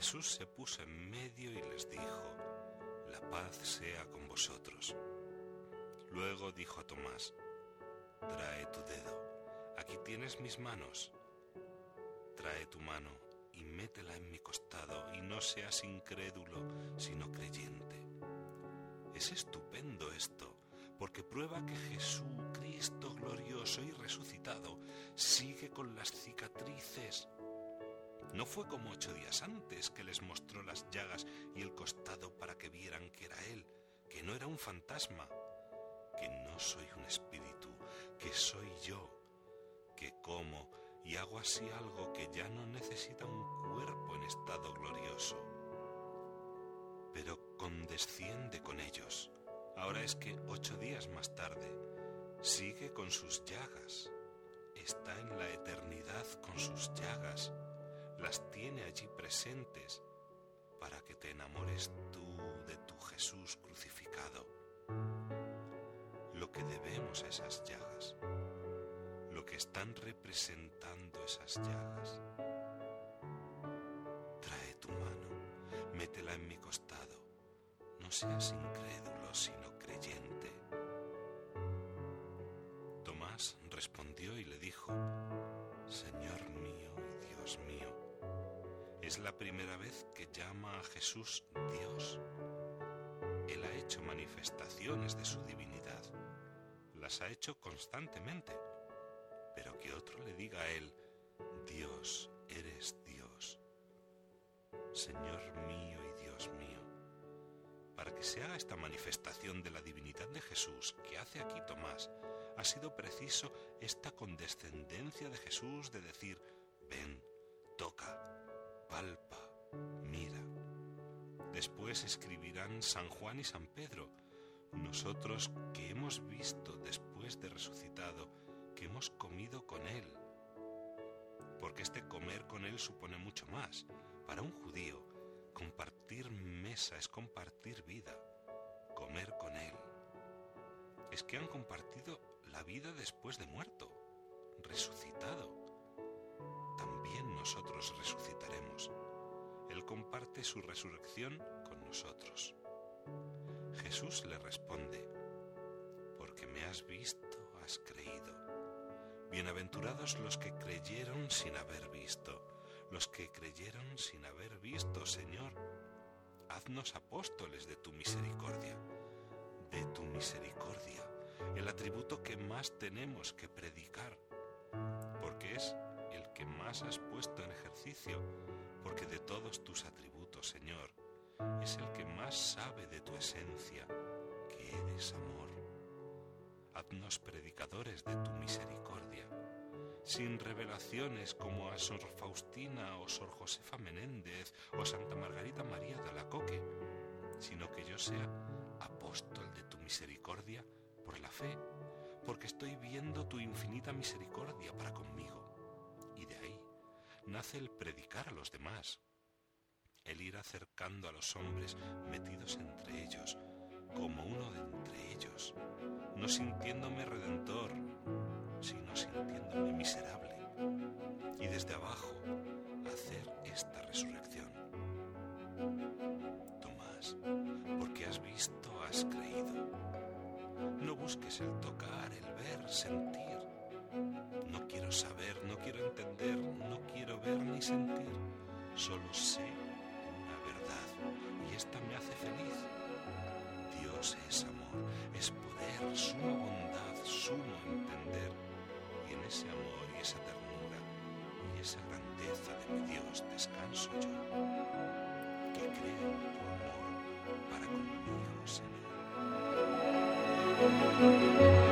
Jesús se puso en medio y les dijo, la paz sea con vosotros. Luego dijo a Tomás, trae tu dedo, aquí tienes mis manos. Trae tu mano y métela en mi costado y no seas incrédulo, sino creyente. Es estupendo esto, porque prueba que Jesucristo glorioso y resucitado sigue con las cicatrices no fue como ocho días antes que les mostró las llagas y el costado para que vieran que era él, que no era un fantasma, que no soy un espíritu, que soy yo, que como y hago así algo que ya no necesita un cuerpo en estado glorioso. Pero condesciende con ellos. Ahora es que ocho días más tarde sigue con sus llagas, está en la eternidad con sus llagas las tiene allí presentes para que te enamores tú de tu Jesús crucificado. Lo que debemos a esas llagas, lo que están representando esas llagas. Trae tu mano, métela en mi costado, no seas incrédulo sino creyente. Tomás respondió y le dijo, Señor mío y Dios mío, es la primera vez que llama a Jesús Dios. Él ha hecho manifestaciones de su divinidad. Las ha hecho constantemente. Pero que otro le diga a Él, Dios, eres Dios. Señor mío y Dios mío. Para que se haga esta manifestación de la divinidad de Jesús que hace aquí Tomás, ha sido preciso esta condescendencia de Jesús de decir, toca, palpa, mira. Después escribirán San Juan y San Pedro, nosotros que hemos visto después de resucitado, que hemos comido con Él. Porque este comer con Él supone mucho más. Para un judío, compartir mesa es compartir vida, comer con Él. Es que han compartido la vida después de muerto, resucitado nosotros resucitaremos. Él comparte su resurrección con nosotros. Jesús le responde, porque me has visto, has creído. Bienaventurados los que creyeron sin haber visto, los que creyeron sin haber visto, Señor. Haznos apóstoles de tu misericordia, de tu misericordia, el atributo que más tenemos que predicar, porque es has puesto en ejercicio, porque de todos tus atributos, Señor, es el que más sabe de tu esencia, que eres amor. Haznos predicadores de tu misericordia, sin revelaciones como a Sor Faustina o Sor Josefa Menéndez o Santa Margarita María de Alacoque, sino que yo sea apóstol de tu misericordia por la fe, porque estoy viendo tu infinita misericordia para conmigo nace el predicar a los demás, el ir acercando a los hombres metidos entre ellos, como uno de entre ellos, no sintiéndome redentor, sino sintiéndome miserable, y desde abajo hacer esta resurrección. Tomás, porque has visto, has creído. No busques el tocar, el ver, sentir no quiero saber, Solo sé una verdad y esta me hace feliz. Dios es amor, es poder, suma bondad, sumo entender. Y en ese amor y esa ternura y esa grandeza de mi Dios descanso yo, que creo en tu amor para conmigo, Señor.